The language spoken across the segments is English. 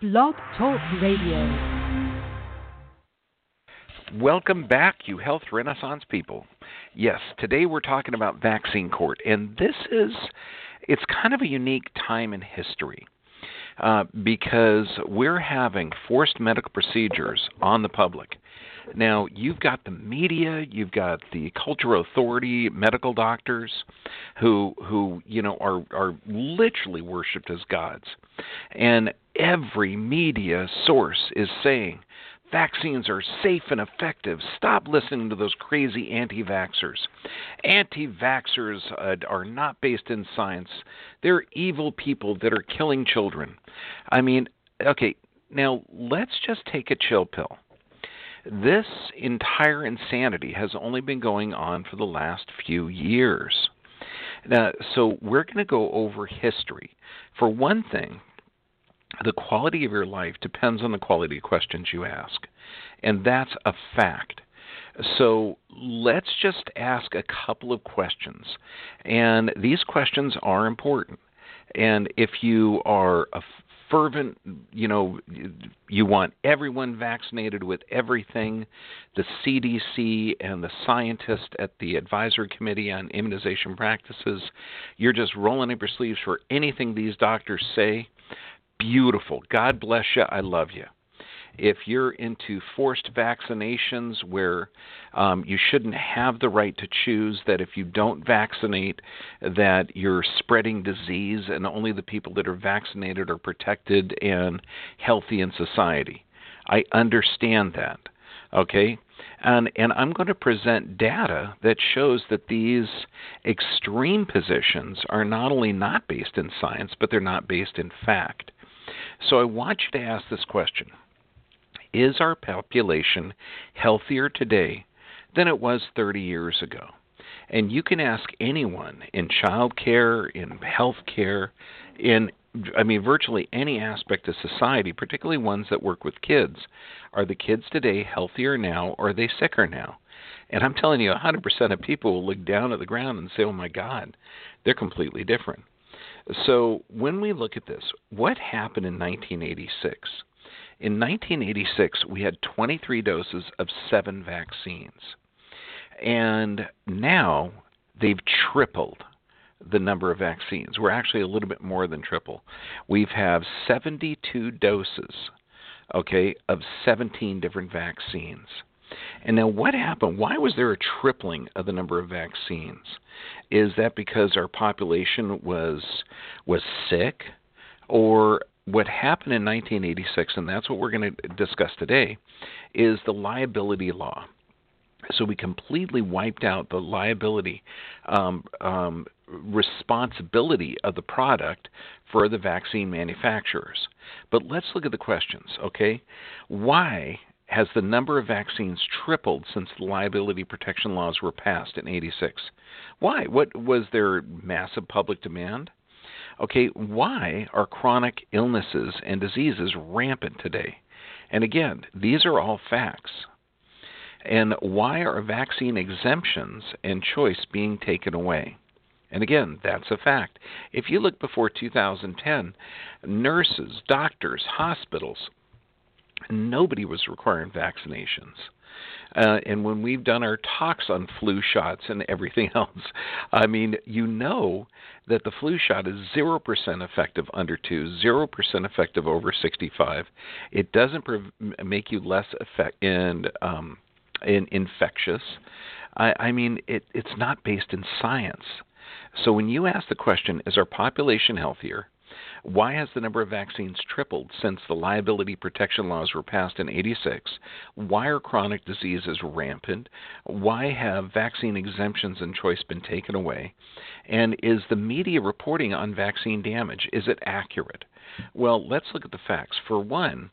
Blog Talk Radio. Welcome back, you health renaissance people. Yes, today we're talking about vaccine court, and this is it's kind of a unique time in history. Uh, because we're having forced medical procedures on the public. Now, you've got the media, you've got the cultural authority, medical doctors, who who you know are are literally worshipped as gods, and every media source is saying vaccines are safe and effective. Stop listening to those crazy anti vaxxers. Anti vaxxers uh, are not based in science, they're evil people that are killing children. I mean, okay, now let's just take a chill pill. This entire insanity has only been going on for the last few years. Now, so we're going to go over history. For one thing, the quality of your life depends on the quality of questions you ask. And that's a fact. So let's just ask a couple of questions. And these questions are important. And if you are a fervent, you know, you want everyone vaccinated with everything. The CDC and the scientists at the Advisory Committee on Immunization Practices, you're just rolling up your sleeves for anything these doctors say. Beautiful. God bless you. I love you if you're into forced vaccinations where um, you shouldn't have the right to choose that if you don't vaccinate that you're spreading disease and only the people that are vaccinated are protected and healthy in society i understand that okay and and i'm going to present data that shows that these extreme positions are not only not based in science but they're not based in fact so i want you to ask this question is our population healthier today than it was 30 years ago? And you can ask anyone in child care, in health care, in I mean, virtually any aspect of society, particularly ones that work with kids. Are the kids today healthier now or are they sicker now? And I'm telling you, 100% of people will look down at the ground and say, oh my God, they're completely different. So when we look at this, what happened in 1986? In 1986, we had 23 doses of seven vaccines. And now they've tripled the number of vaccines. We're actually a little bit more than triple. We have have 72 doses, okay, of 17 different vaccines. And now, what happened? Why was there a tripling of the number of vaccines? Is that because our population was was sick, or what happened in 1986, and that's what we're going to discuss today, is the liability law. So we completely wiped out the liability um, um, responsibility of the product for the vaccine manufacturers. But let's look at the questions, okay? Why has the number of vaccines tripled since the liability protection laws were passed in 86? Why? What was there massive public demand? Okay, why are chronic illnesses and diseases rampant today? And again, these are all facts. And why are vaccine exemptions and choice being taken away? And again, that's a fact. If you look before 2010, nurses, doctors, hospitals, nobody was requiring vaccinations. Uh, and when we've done our talks on flu shots and everything else, I mean, you know that the flu shot is 0% effective under 2, 0% effective over 65. It doesn't pre- make you less effect- and, um, in infectious. I, I mean, it, it's not based in science. So when you ask the question, is our population healthier? Why has the number of vaccines tripled since the liability protection laws were passed in 86? Why are chronic diseases rampant? Why have vaccine exemptions and choice been taken away? And is the media reporting on vaccine damage is it accurate? Well, let's look at the facts. For one,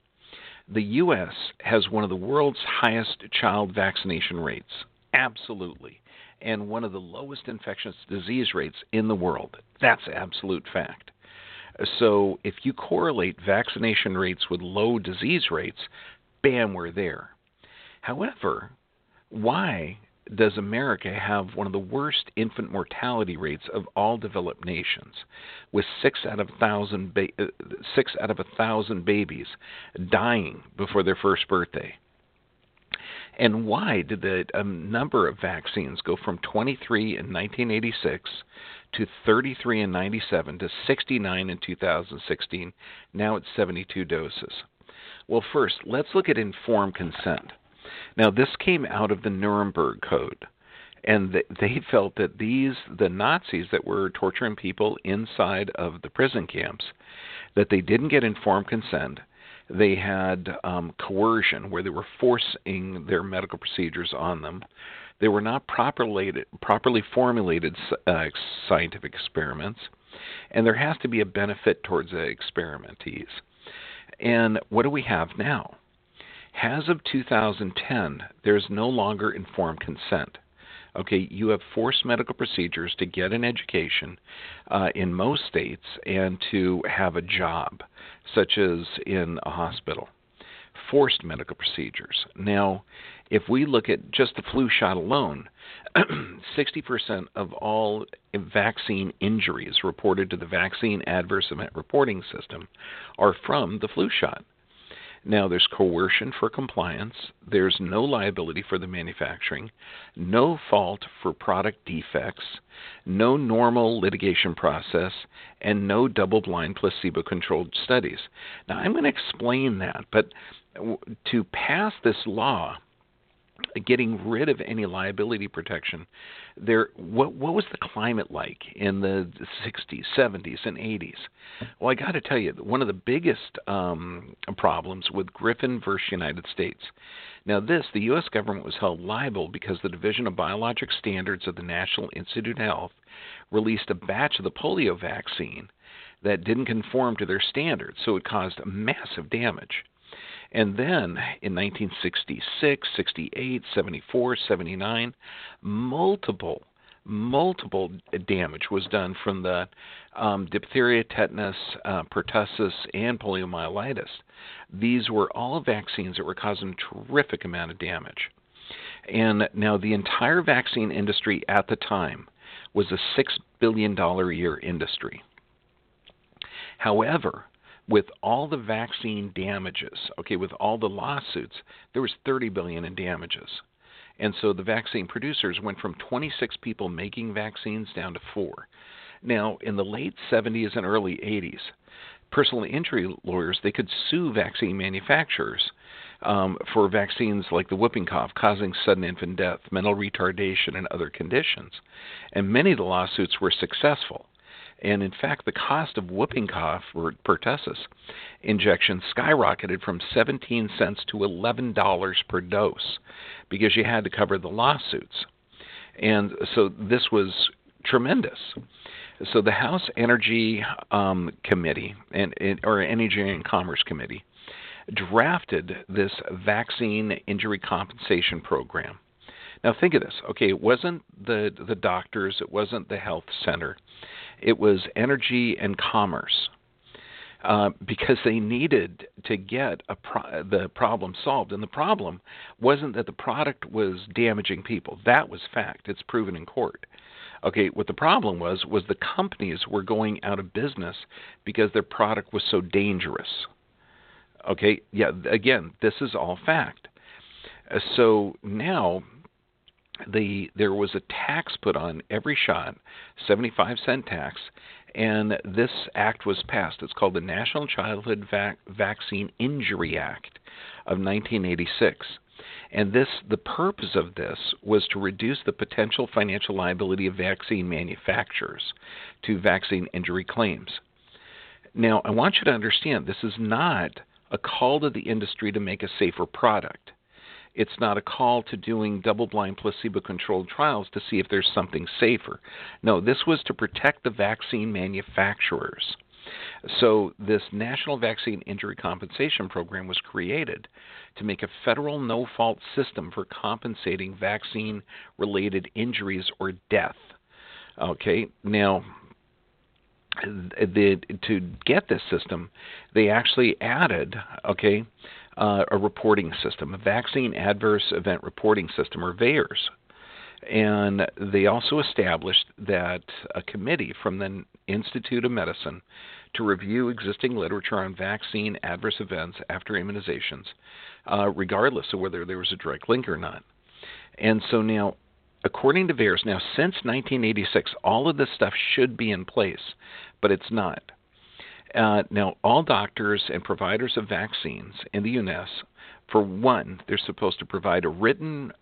the US has one of the world's highest child vaccination rates. Absolutely and one of the lowest infectious disease rates in the world. That's absolute fact. So if you correlate vaccination rates with low disease rates, bam, we're there. However, why does America have one of the worst infant mortality rates of all developed nations, with six out of thousand ba- uh, six out of a thousand babies dying before their first birthday. And why did the um, number of vaccines go from 23 in 1986 to 33 in 97 to 69 in 2016? Now it's 72 doses. Well, first, let's look at informed consent. Now, this came out of the Nuremberg Code, and they felt that these, the Nazis that were torturing people inside of the prison camps, that they didn't get informed consent. They had um, coercion, where they were forcing their medical procedures on them. They were not properly properly formulated uh, scientific experiments, and there has to be a benefit towards the experimentees. And what do we have now? As of 2010, there's no longer informed consent. Okay, you have forced medical procedures to get an education uh, in most states and to have a job, such as in a hospital. Forced medical procedures. Now, if we look at just the flu shot alone, 60% of all vaccine injuries reported to the Vaccine Adverse Event Reporting System are from the flu shot. Now, there's coercion for compliance, there's no liability for the manufacturing, no fault for product defects, no normal litigation process, and no double blind placebo controlled studies. Now, I'm going to explain that, but to pass this law, getting rid of any liability protection. There, what what was the climate like in the 60s, 70s, and 80s? Well, I got to tell you, one of the biggest um, problems with Griffin versus United States. Now, this the U.S. government was held liable because the Division of Biologic Standards of the National Institute of Health released a batch of the polio vaccine that didn't conform to their standards, so it caused massive damage. And then in 1966, 68, 74, 79, multiple multiple damage was done from the um, diphtheria, tetanus, uh, pertussis, and poliomyelitis. These were all vaccines that were causing terrific amount of damage. And now the entire vaccine industry at the time was a six billion dollar a year industry. However, with all the vaccine damages, okay, with all the lawsuits, there was 30 billion in damages. And so the vaccine producers went from 26 people making vaccines down to 4. Now, in the late 70s and early 80s, personal injury lawyers they could sue vaccine manufacturers um, for vaccines like the whooping cough causing sudden infant death, mental retardation, and other conditions. And many of the lawsuits were successful. And in fact, the cost of whooping cough or pertussis injection skyrocketed from 17 cents to $11 per dose because you had to cover the lawsuits. And so this was tremendous. So the House Energy um, Committee and or Energy and Commerce Committee drafted this vaccine injury compensation program. Now think of this. Okay, it wasn't the the doctors, it wasn't the health center it was energy and commerce. Uh, because they needed to get pro- the problem solved. And the problem wasn't that the product was damaging people. That was fact. It's proven in court. Okay, what the problem was was the companies were going out of business because their product was so dangerous. Okay, yeah, again, this is all fact. Uh, so now the there was a tax put on every shot, 75 cent tax, and this act was passed. It's called the National Childhood Vac- Vaccine Injury Act of 1986. And this the purpose of this was to reduce the potential financial liability of vaccine manufacturers to vaccine injury claims. Now, I want you to understand this is not a call to the industry to make a safer product. It's not a call to doing double blind placebo controlled trials to see if there's something safer. No, this was to protect the vaccine manufacturers. So, this National Vaccine Injury Compensation Program was created to make a federal no fault system for compensating vaccine related injuries or death. Okay, now the, to get this system, they actually added, okay, uh, a reporting system, a vaccine adverse event reporting system, or VAERS. And they also established that a committee from the Institute of Medicine to review existing literature on vaccine adverse events after immunizations, uh, regardless of whether there was a direct link or not. And so now, according to VAERS, now since 1986, all of this stuff should be in place, but it's not. Uh, now, all doctors and providers of vaccines in the U.S., for one, they're supposed to provide a written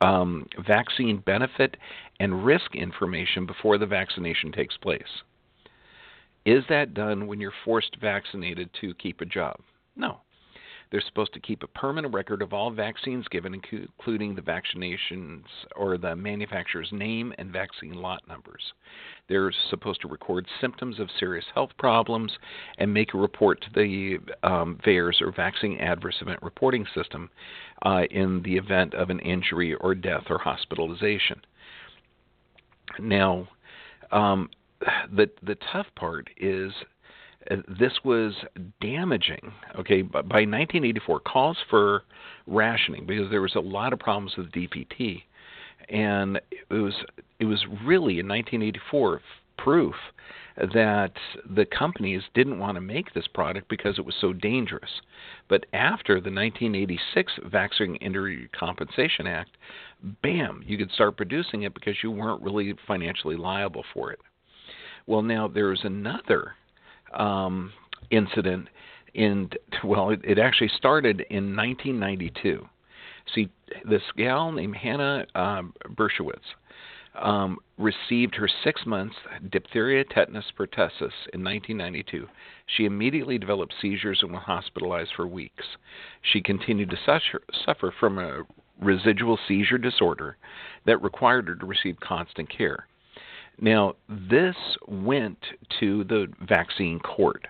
um, vaccine benefit and risk information before the vaccination takes place. Is that done when you're forced vaccinated to keep a job? No. They're supposed to keep a permanent record of all vaccines given, including the vaccinations or the manufacturer's name and vaccine lot numbers. They're supposed to record symptoms of serious health problems and make a report to the um, VAERS or Vaccine Adverse Event Reporting System uh, in the event of an injury or death or hospitalization. Now, um, the the tough part is Uh, this was damaging. Okay, by 1984, calls for rationing because there was a lot of problems with DPT, and it was it was really in 1984 proof that the companies didn't want to make this product because it was so dangerous. But after the 1986 Vaccine Injury Compensation Act, bam, you could start producing it because you weren't really financially liable for it. Well, now there's another um, incident in well, it, it, actually started in 1992. See, this gal named Hannah um, Bruesewitz um, received her six months diphtheria tetanus pertussis in 1992. She immediately developed seizures and was hospitalized for weeks. She continued to suffer, suffer from a residual seizure disorder that required her to receive constant care. Now, this went to the vaccine court.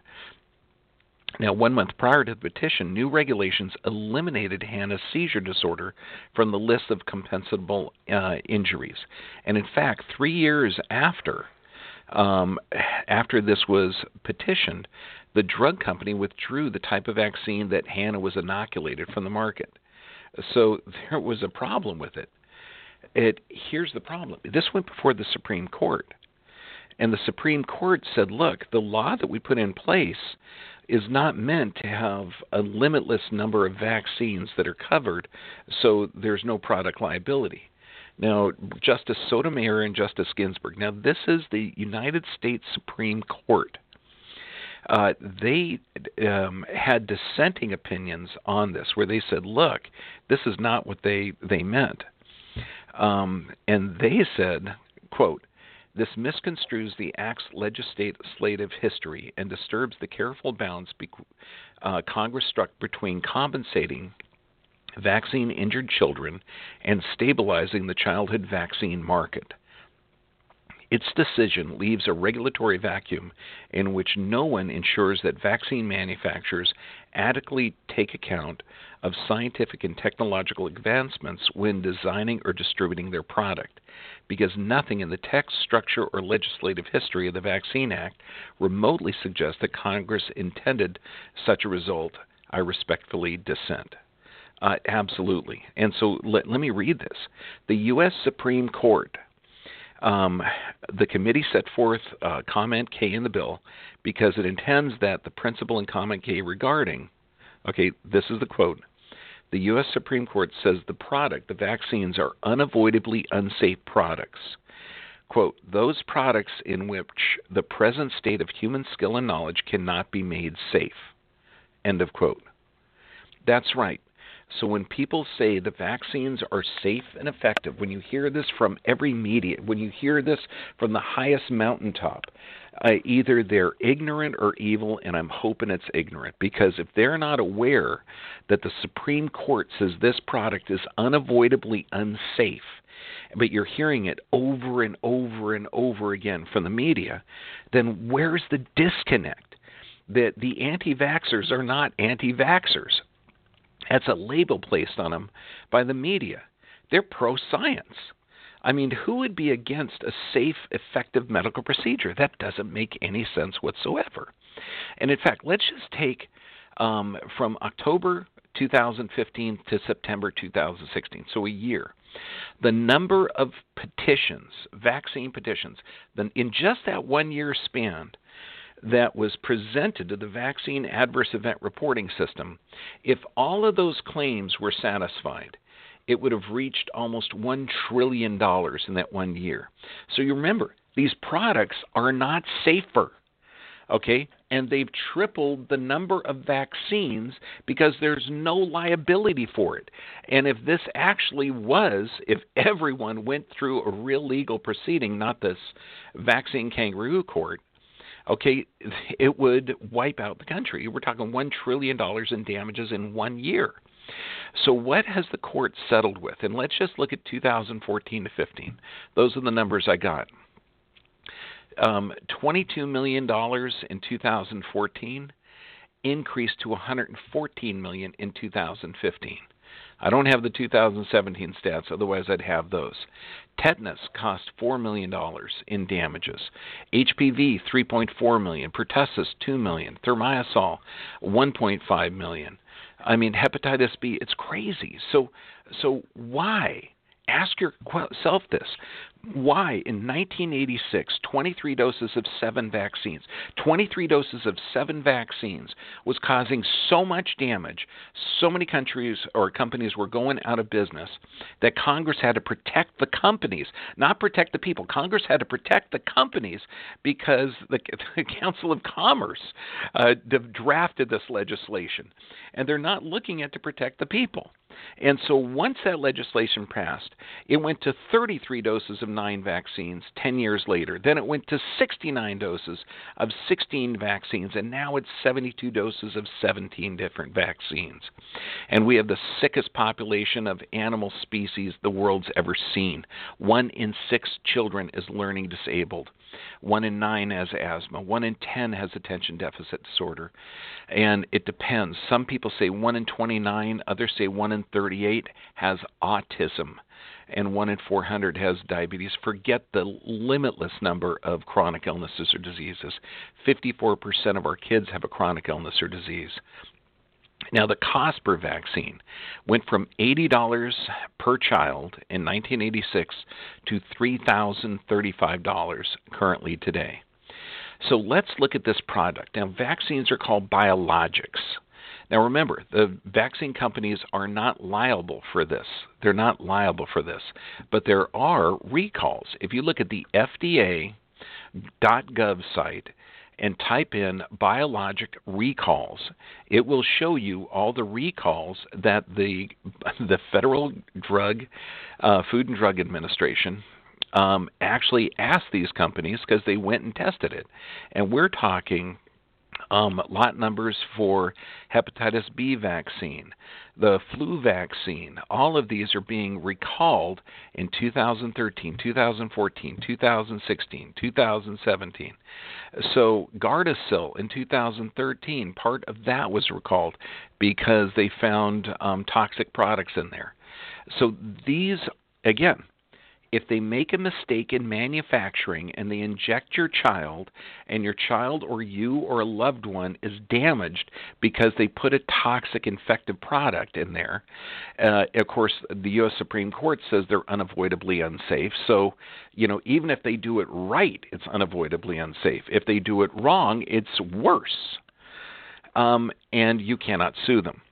Now, one month prior to the petition, new regulations eliminated Hannah's seizure disorder from the list of compensable uh, injuries. And in fact, three years after um, after this was petitioned, the drug company withdrew the type of vaccine that Hannah was inoculated from the market. So there was a problem with it. It here's the problem. This went before the Supreme Court. And the Supreme Court said, look, the law that we put in place is not meant to have a limitless number of vaccines that are covered so there's no product liability. Now, Justice Sotomayor and Justice Ginsburg, now this is the United States Supreme Court. Uh, they um, had dissenting opinions on this, where they said, "Look, this is not what they they meant," um, and they said, "quote this misconstrues the Act's legislative history and disturbs the careful balance be- uh, Congress struck between compensating vaccine injured children and stabilizing the childhood vaccine market. Its decision leaves a regulatory vacuum in which no one ensures that vaccine manufacturers adequately take account of scientific and technological advancements when designing or distributing their product, because nothing in the text, structure, or legislative history of the Vaccine Act remotely suggests that Congress intended such a result. I respectfully dissent. Uh, absolutely. And so let, let me read this. The U.S. Supreme Court um, the committee set forth uh, comment K in the bill because it intends that the principle in comment K regarding, okay, this is the quote. The U.S. Supreme Court says the product, the vaccines, are unavoidably unsafe products. Quote, those products in which the present state of human skill and knowledge cannot be made safe. End of quote. That's right. So when people say the vaccines are safe and effective, when you hear this from every media, when you hear this from the highest mountaintop, uh, either they're ignorant or evil, and I'm hoping it's ignorant because if they're not aware that the Supreme Court says this product is unavoidably unsafe, but you're hearing it over and over and over again from the media, then where's the disconnect? That the anti vaxxers are not anti vaxxers. That's a label placed on them by the media. They're pro science. I mean, who would be against a safe, effective medical procedure? That doesn't make any sense whatsoever. And in fact, let's just take um, from October 2015 to September 2016, so a year. The number of petitions, vaccine petitions, in just that one year span, that was presented to the Vaccine Adverse Event Reporting System, if all of those claims were satisfied, it would have reached almost $1 trillion in that one year. So you remember, these products are not safer. Okay? And they've tripled the number of vaccines because there's no liability for it. And if this actually was, if everyone went through a real legal proceeding, not this vaccine kangaroo court, okay, it would wipe out the country. We're talking $1 trillion in damages in one year. So, what has the court settled with? And let's just look at 2014 to 15. Those are the numbers I got. Um, $22 million in 2014 increased to 114 million in 2015. I don't have the 2017 stats, otherwise I'd have those. Tetanus cost $4 million in damages. HPV, 3.4 million. Pertussis, $2 million. Thimerosal, 1.5 million. I mean, hepatitis B, it's crazy. So, so why? Ask yourself this. Why, in 1986, 23 doses of seven vaccines, 23 doses of seven vaccines was causing so much damage, so many countries or companies were going out of business that Congress had to protect the companies, not protect the people. Congress had to protect the companies because the, the Council of Commerce uh, drafted this legislation, and they're not looking at to protect the people. And so once that legislation passed, it went to 33 doses of nine vaccines 10 years later. Then it went to 69 doses of 16 vaccines, and now it's 72 doses of 17 different vaccines. And we have the sickest population of animal species the world's ever seen. One in six children is learning disabled. One in nine has asthma. One in ten has attention deficit disorder. And it depends. Some people say one in 29, others say one in 38 has autism and 1 in 400 has diabetes. Forget the limitless number of chronic illnesses or diseases. 54% of our kids have a chronic illness or disease. Now, the cost per vaccine went from $80 per child in 1986 to $3,035 currently today. So let's look at this product. Now, vaccines are called biologics. Now remember, the vaccine companies are not liable for this. They're not liable for this. But there are recalls. If you look at the FDA.gov site, and type in biologic recalls, it will show you all the recalls that the the Federal Drug uh, Food and Drug Administration um, actually asked these companies because they went and tested it, and we're talking um, lot numbers for hepatitis B vaccine, the flu vaccine. All of these are being recalled in 2013, 2014, 2016, 2017. So Gardasil in 2013, part of that was recalled because they found um, toxic products in there. So these, again, if they make a mistake in manufacturing and they inject your child, and your child or you or a loved one is damaged because they put a toxic infective product in there, uh, of course, the U.S. Supreme Court says they're unavoidably unsafe. So, you know, even if they do it right, it's unavoidably unsafe. If they do it wrong, it's worse. Um, and you cannot sue them.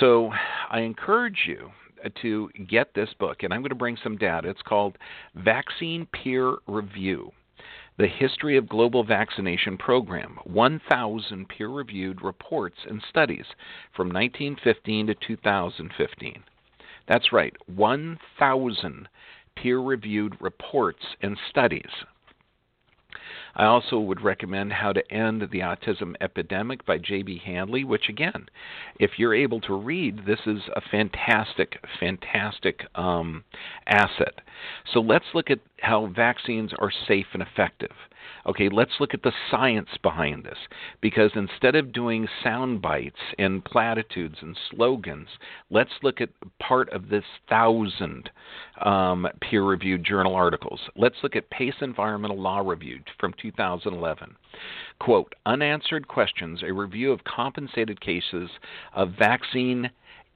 So I encourage you Uh, to get this book, and I'm going to bring some data. It's called Vaccine Peer Review the History of Global Vaccination Program 1,000 peer reviewed reports and studies from 1915 to 2015. That's right, 1,000 peer reviewed reports and studies I also would recommend How to End the Autism Epidemic by J.B. Handley, which, again, if you're able to read, this is a fantastic, fantastic um, asset. So let's look at how vaccines are safe and effective. Okay, let's look at the science behind this. Because instead of doing sound bites and platitudes and slogans, let's look at part of this thousand um, peer reviewed journal articles. Let's look at Pace Environmental Law Review from 2011. Quote Unanswered Questions, a review of compensated cases of vaccine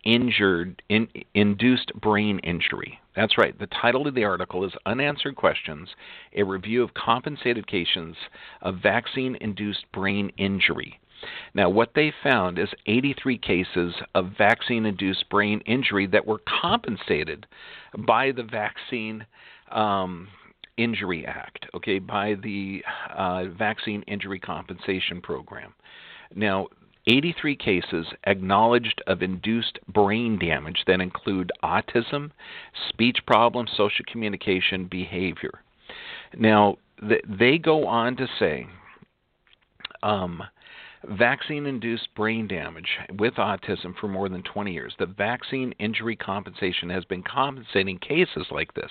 injured in, induced brain injury. That's right. The title of the article is Unanswered Questions: A Review of Compensated Cases of Vaccine Induced Brain Injury. Now, what they found is 83 cases of vaccine induced brain injury that were compensated by the Vaccine um, Injury Act, okay, by the uh, Vaccine Injury Compensation Program. Now, 83 cases acknowledged of induced brain damage that include autism, speech problems, social communication, behavior. Now, they go on to say um, vaccine induced brain damage with autism for more than 20 years. The vaccine injury compensation has been compensating cases like this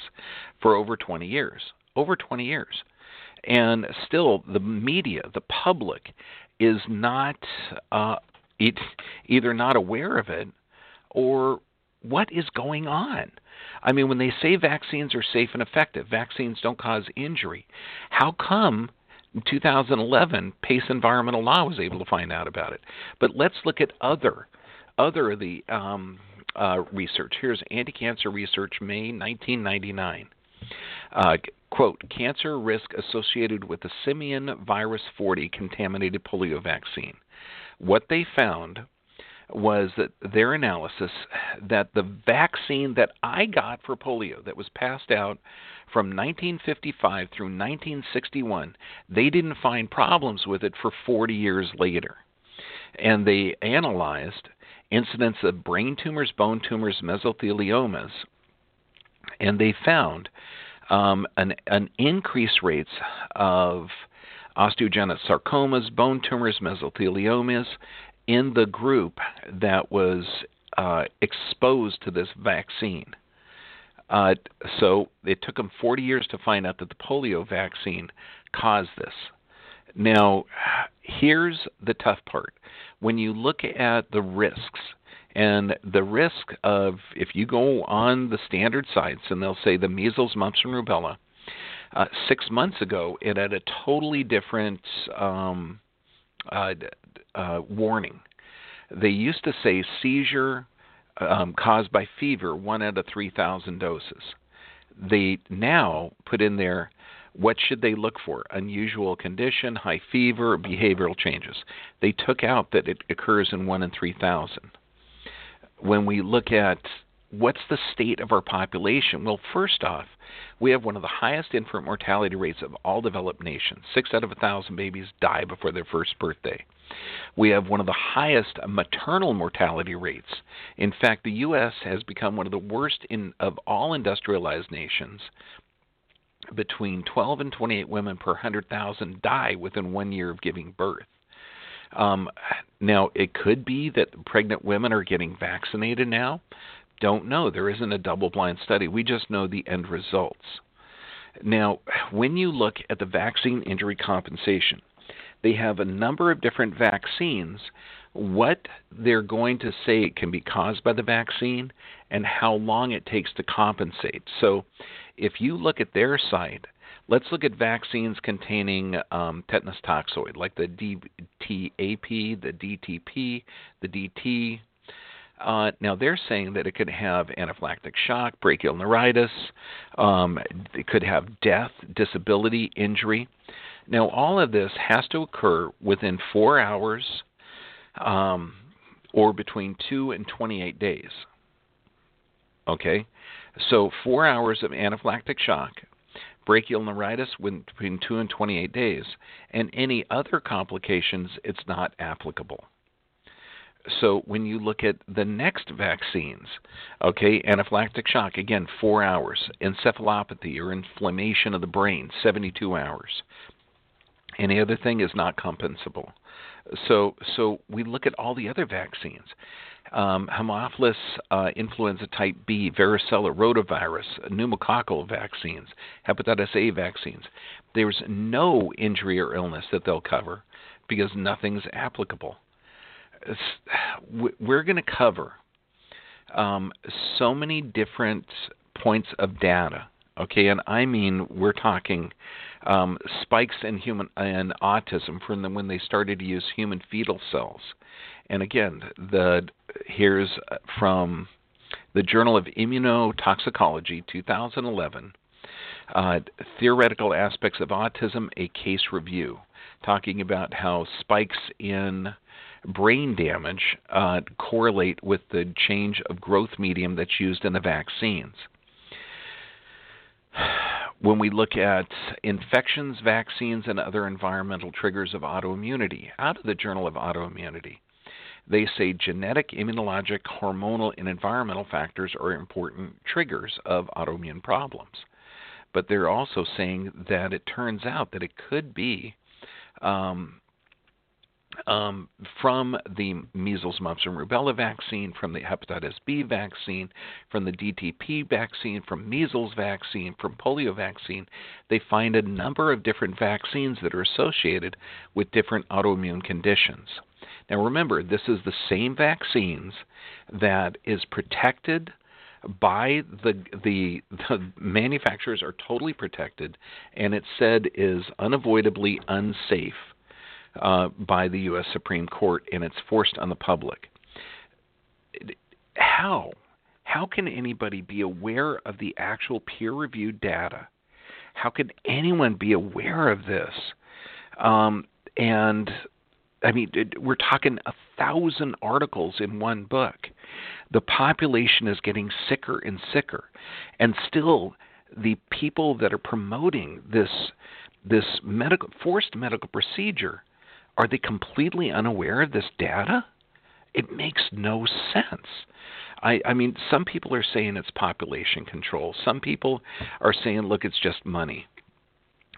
for over 20 years. Over 20 years. And still, the media, the public, is not uh, it, either not aware of it or what is going on. I mean, when they say vaccines are safe and effective, vaccines don't cause injury. How come in 2011 Pace Environmental Law was able to find out about it? But let's look at other other of the um, uh, research. Here's Anti-Cancer Research, May 1999. Uh, quote, cancer risk associated with the simian virus 40 contaminated polio vaccine. What they found was that their analysis that the vaccine that I got for polio that was passed out from 1955 through 1961, they didn't find problems with it for 40 years later. And they analyzed incidence of brain tumors, bone tumors, mesotheliomas, and they found um, an, an increased rates of osteogenic sarcomas, bone tumors, mesotheliomas in the group that was uh, exposed to this vaccine. Uh, so it took them 40 years to find out that the polio vaccine caused this. Now, here's the tough part. When you look at the risks, and the risk of, if you go on the standard sites and they'll say the measles, mumps, and rubella, uh, six months ago it had a totally different um, uh, uh, warning. They used to say seizure um, caused by fever, one out of 3,000 doses. They now put in there what should they look for? Unusual condition, high fever, behavioral changes. They took out that it occurs in 1 in 3,000 when we look at what's the state of our population, well, first off, we have one of the highest infant mortality rates of all developed nations. Six out of a thousand babies die before their first birthday. We have one of the highest maternal mortality rates. In fact, the U.S. has become one of the worst in, of all industrialized nations. Between 12 and 28 women per 100,000 die within one year of giving birth. Um, now, it could be that pregnant women are getting vaccinated now. Don't know. There isn't a double blind study. We just know the end results. Now, when you look at the vaccine injury compensation, they have a number of different vaccines. What they're going to say can be caused by the vaccine and how long it takes to compensate. So, if you look at their site, Let's look at vaccines containing um, tetanus toxoid, like the DTAP, the DTP, the DT. Uh, now they're saying that it could have anaphylactic shock, brachial neuritis, um, it could have death, disability, injury. Now all of this has to occur within four hours um, or between two and 28 days. Okay, so four hours of anaphylactic shock, brachial neuritis between 2 and 28 days, and any other complications, it's not applicable. So when you look at the next vaccines, okay, anaphylactic shock, again, four hours. Encephalopathy or inflammation of the brain, 72 hours. Any other thing is not compensable. So, so we look at all the other vaccines um, Haemophilus uh, influenza type B, varicella, rotavirus, pneumococcal vaccines, hepatitis A vaccines. There's no injury or illness that they'll cover because nothing's applicable. we're going to cover um, so many different points of data. Okay, and I mean we're talking um, spikes in human and autism from the, when they started to use human fetal cells, and again, the here's from the Journal of Immunotoxicology, 2011. Uh, theoretical aspects of autism, a case review, talking about how spikes in brain damage uh, correlate with the change of growth medium that's used in the vaccines. When we look at infections, vaccines, and other environmental triggers of autoimmunity, out of the Journal of Autoimmunity, they say genetic, immunologic, hormonal, and environmental factors are important triggers of autoimmune problems. But they're also saying that it turns out that it could be um, um, from the measles, mumps, and rubella vaccine, from the hepatitis B vaccine, from the DTP vaccine, from measles vaccine, from polio vaccine. They find a number of different vaccines that are associated with different autoimmune conditions. Now remember, this is the same vaccines that is protected by the, the the manufacturers are totally protected and it said is unavoidably unsafe uh, by the U.S. Supreme Court, and it's forced on the public. How? How can anybody be aware of the actual peer reviewed data? How can anyone be aware of this? Um, and I mean, we're talking a thousand articles in one book. The population is getting sicker and sicker, and still, the people that are promoting this this medical forced medical procedure are they completely unaware of this data? It makes no sense. I, I mean, some people are saying it's population control. Some people are saying, look, it's just money.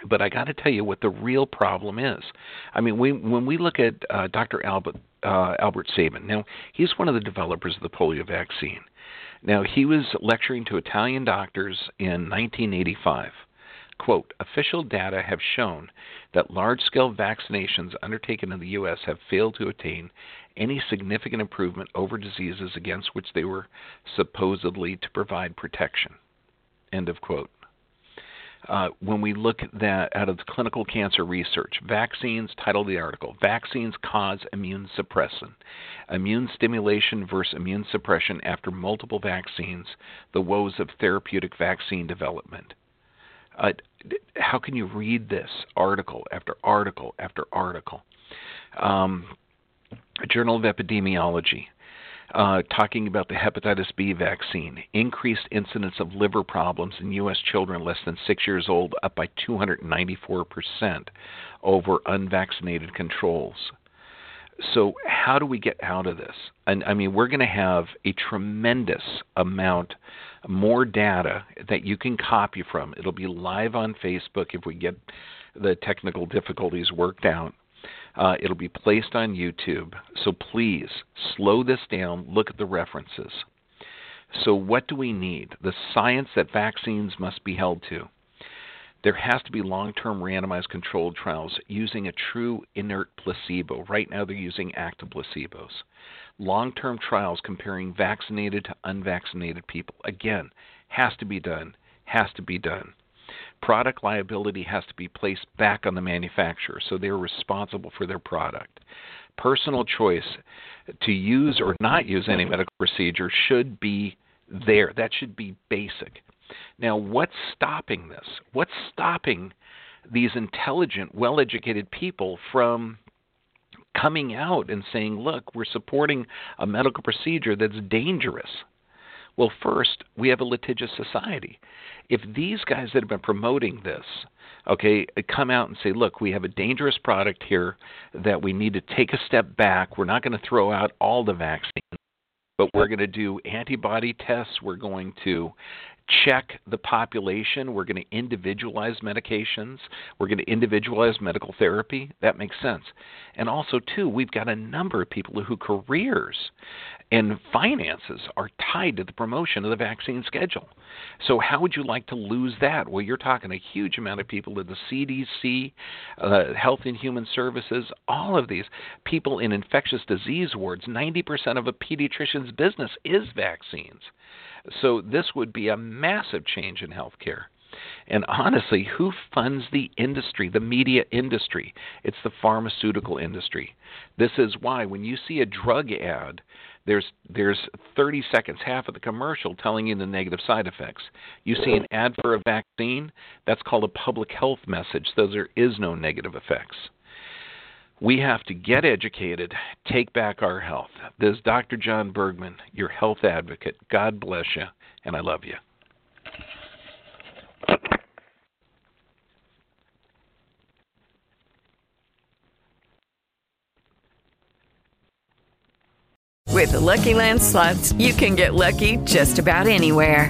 But I got to tell you what the real problem is. I mean, we, when we look at uh, Dr. Albert uh, Albert Sabin, now he's one of the developers of the polio vaccine. Now he was lecturing to Italian doctors in 1985. Quote, official data have shown that large scale vaccinations undertaken in the U.S. have failed to attain any significant improvement over diseases against which they were supposedly to provide protection. End of quote. Uh, when we look at that out of clinical cancer research, vaccines, title of the article, vaccines cause immune suppression. Immune stimulation versus immune suppression after multiple vaccines, the woes of therapeutic vaccine development. Uh, how can you read this article after article after article? Um, Journal of Epidemiology. Uh, talking about the hepatitis B vaccine, increased incidence of liver problems in U.S. children less than six years old, up by 294% over unvaccinated controls. So, how do we get out of this? And I mean, we're going to have a tremendous amount more data that you can copy from. It'll be live on Facebook if we get the technical difficulties worked out. Uh, it'll be placed on YouTube. So please slow this down, look at the references. So, what do we need? The science that vaccines must be held to. There has to be long term randomized controlled trials using a true inert placebo. Right now, they're using active placebos long term trials comparing vaccinated to unvaccinated people. Again, has to be done, has to be done. Product liability has to be placed back on the manufacturer, so they're responsible for their product. Personal choice to use or not use any medical procedure should be there. That should be basic. Now, what's stopping this? What's stopping these intelligent, well educated people from coming out and saying, look, we're supporting a medical procedure that's dangerous. Well, first, we have a litigious society. If these guys that have been promoting this, okay, come out and say, look, we have a dangerous product here that we need to take a step back. We're not going to throw out all the vaccines, but we're going to do antibody tests. We're going to check the population. We're going to individualize medications. We're going to individualize medical therapy. That makes sense. And also, too, we've got a number of people who careers and finances are tied to the promotion of the vaccine schedule. So, how would you like to lose that? Well, you're talking a huge amount of people at the CDC, uh, Health and Human Services, all of these people in infectious disease wards. 90% of a pediatrician's business is vaccines. So this would be a massive change in healthcare. And honestly, who funds the industry, the media industry? It's the pharmaceutical industry. This is why when you see a drug ad there's there's 30 seconds, half of the commercial telling you the negative side effects. You see an ad for a vaccine, that's called a public health message. So there is no negative effects. We have to get educated, take back our health. This is Dr. John Bergman, your health advocate. God bless you, and I love you. With the Lucky Land slots, you can get lucky just about anywhere.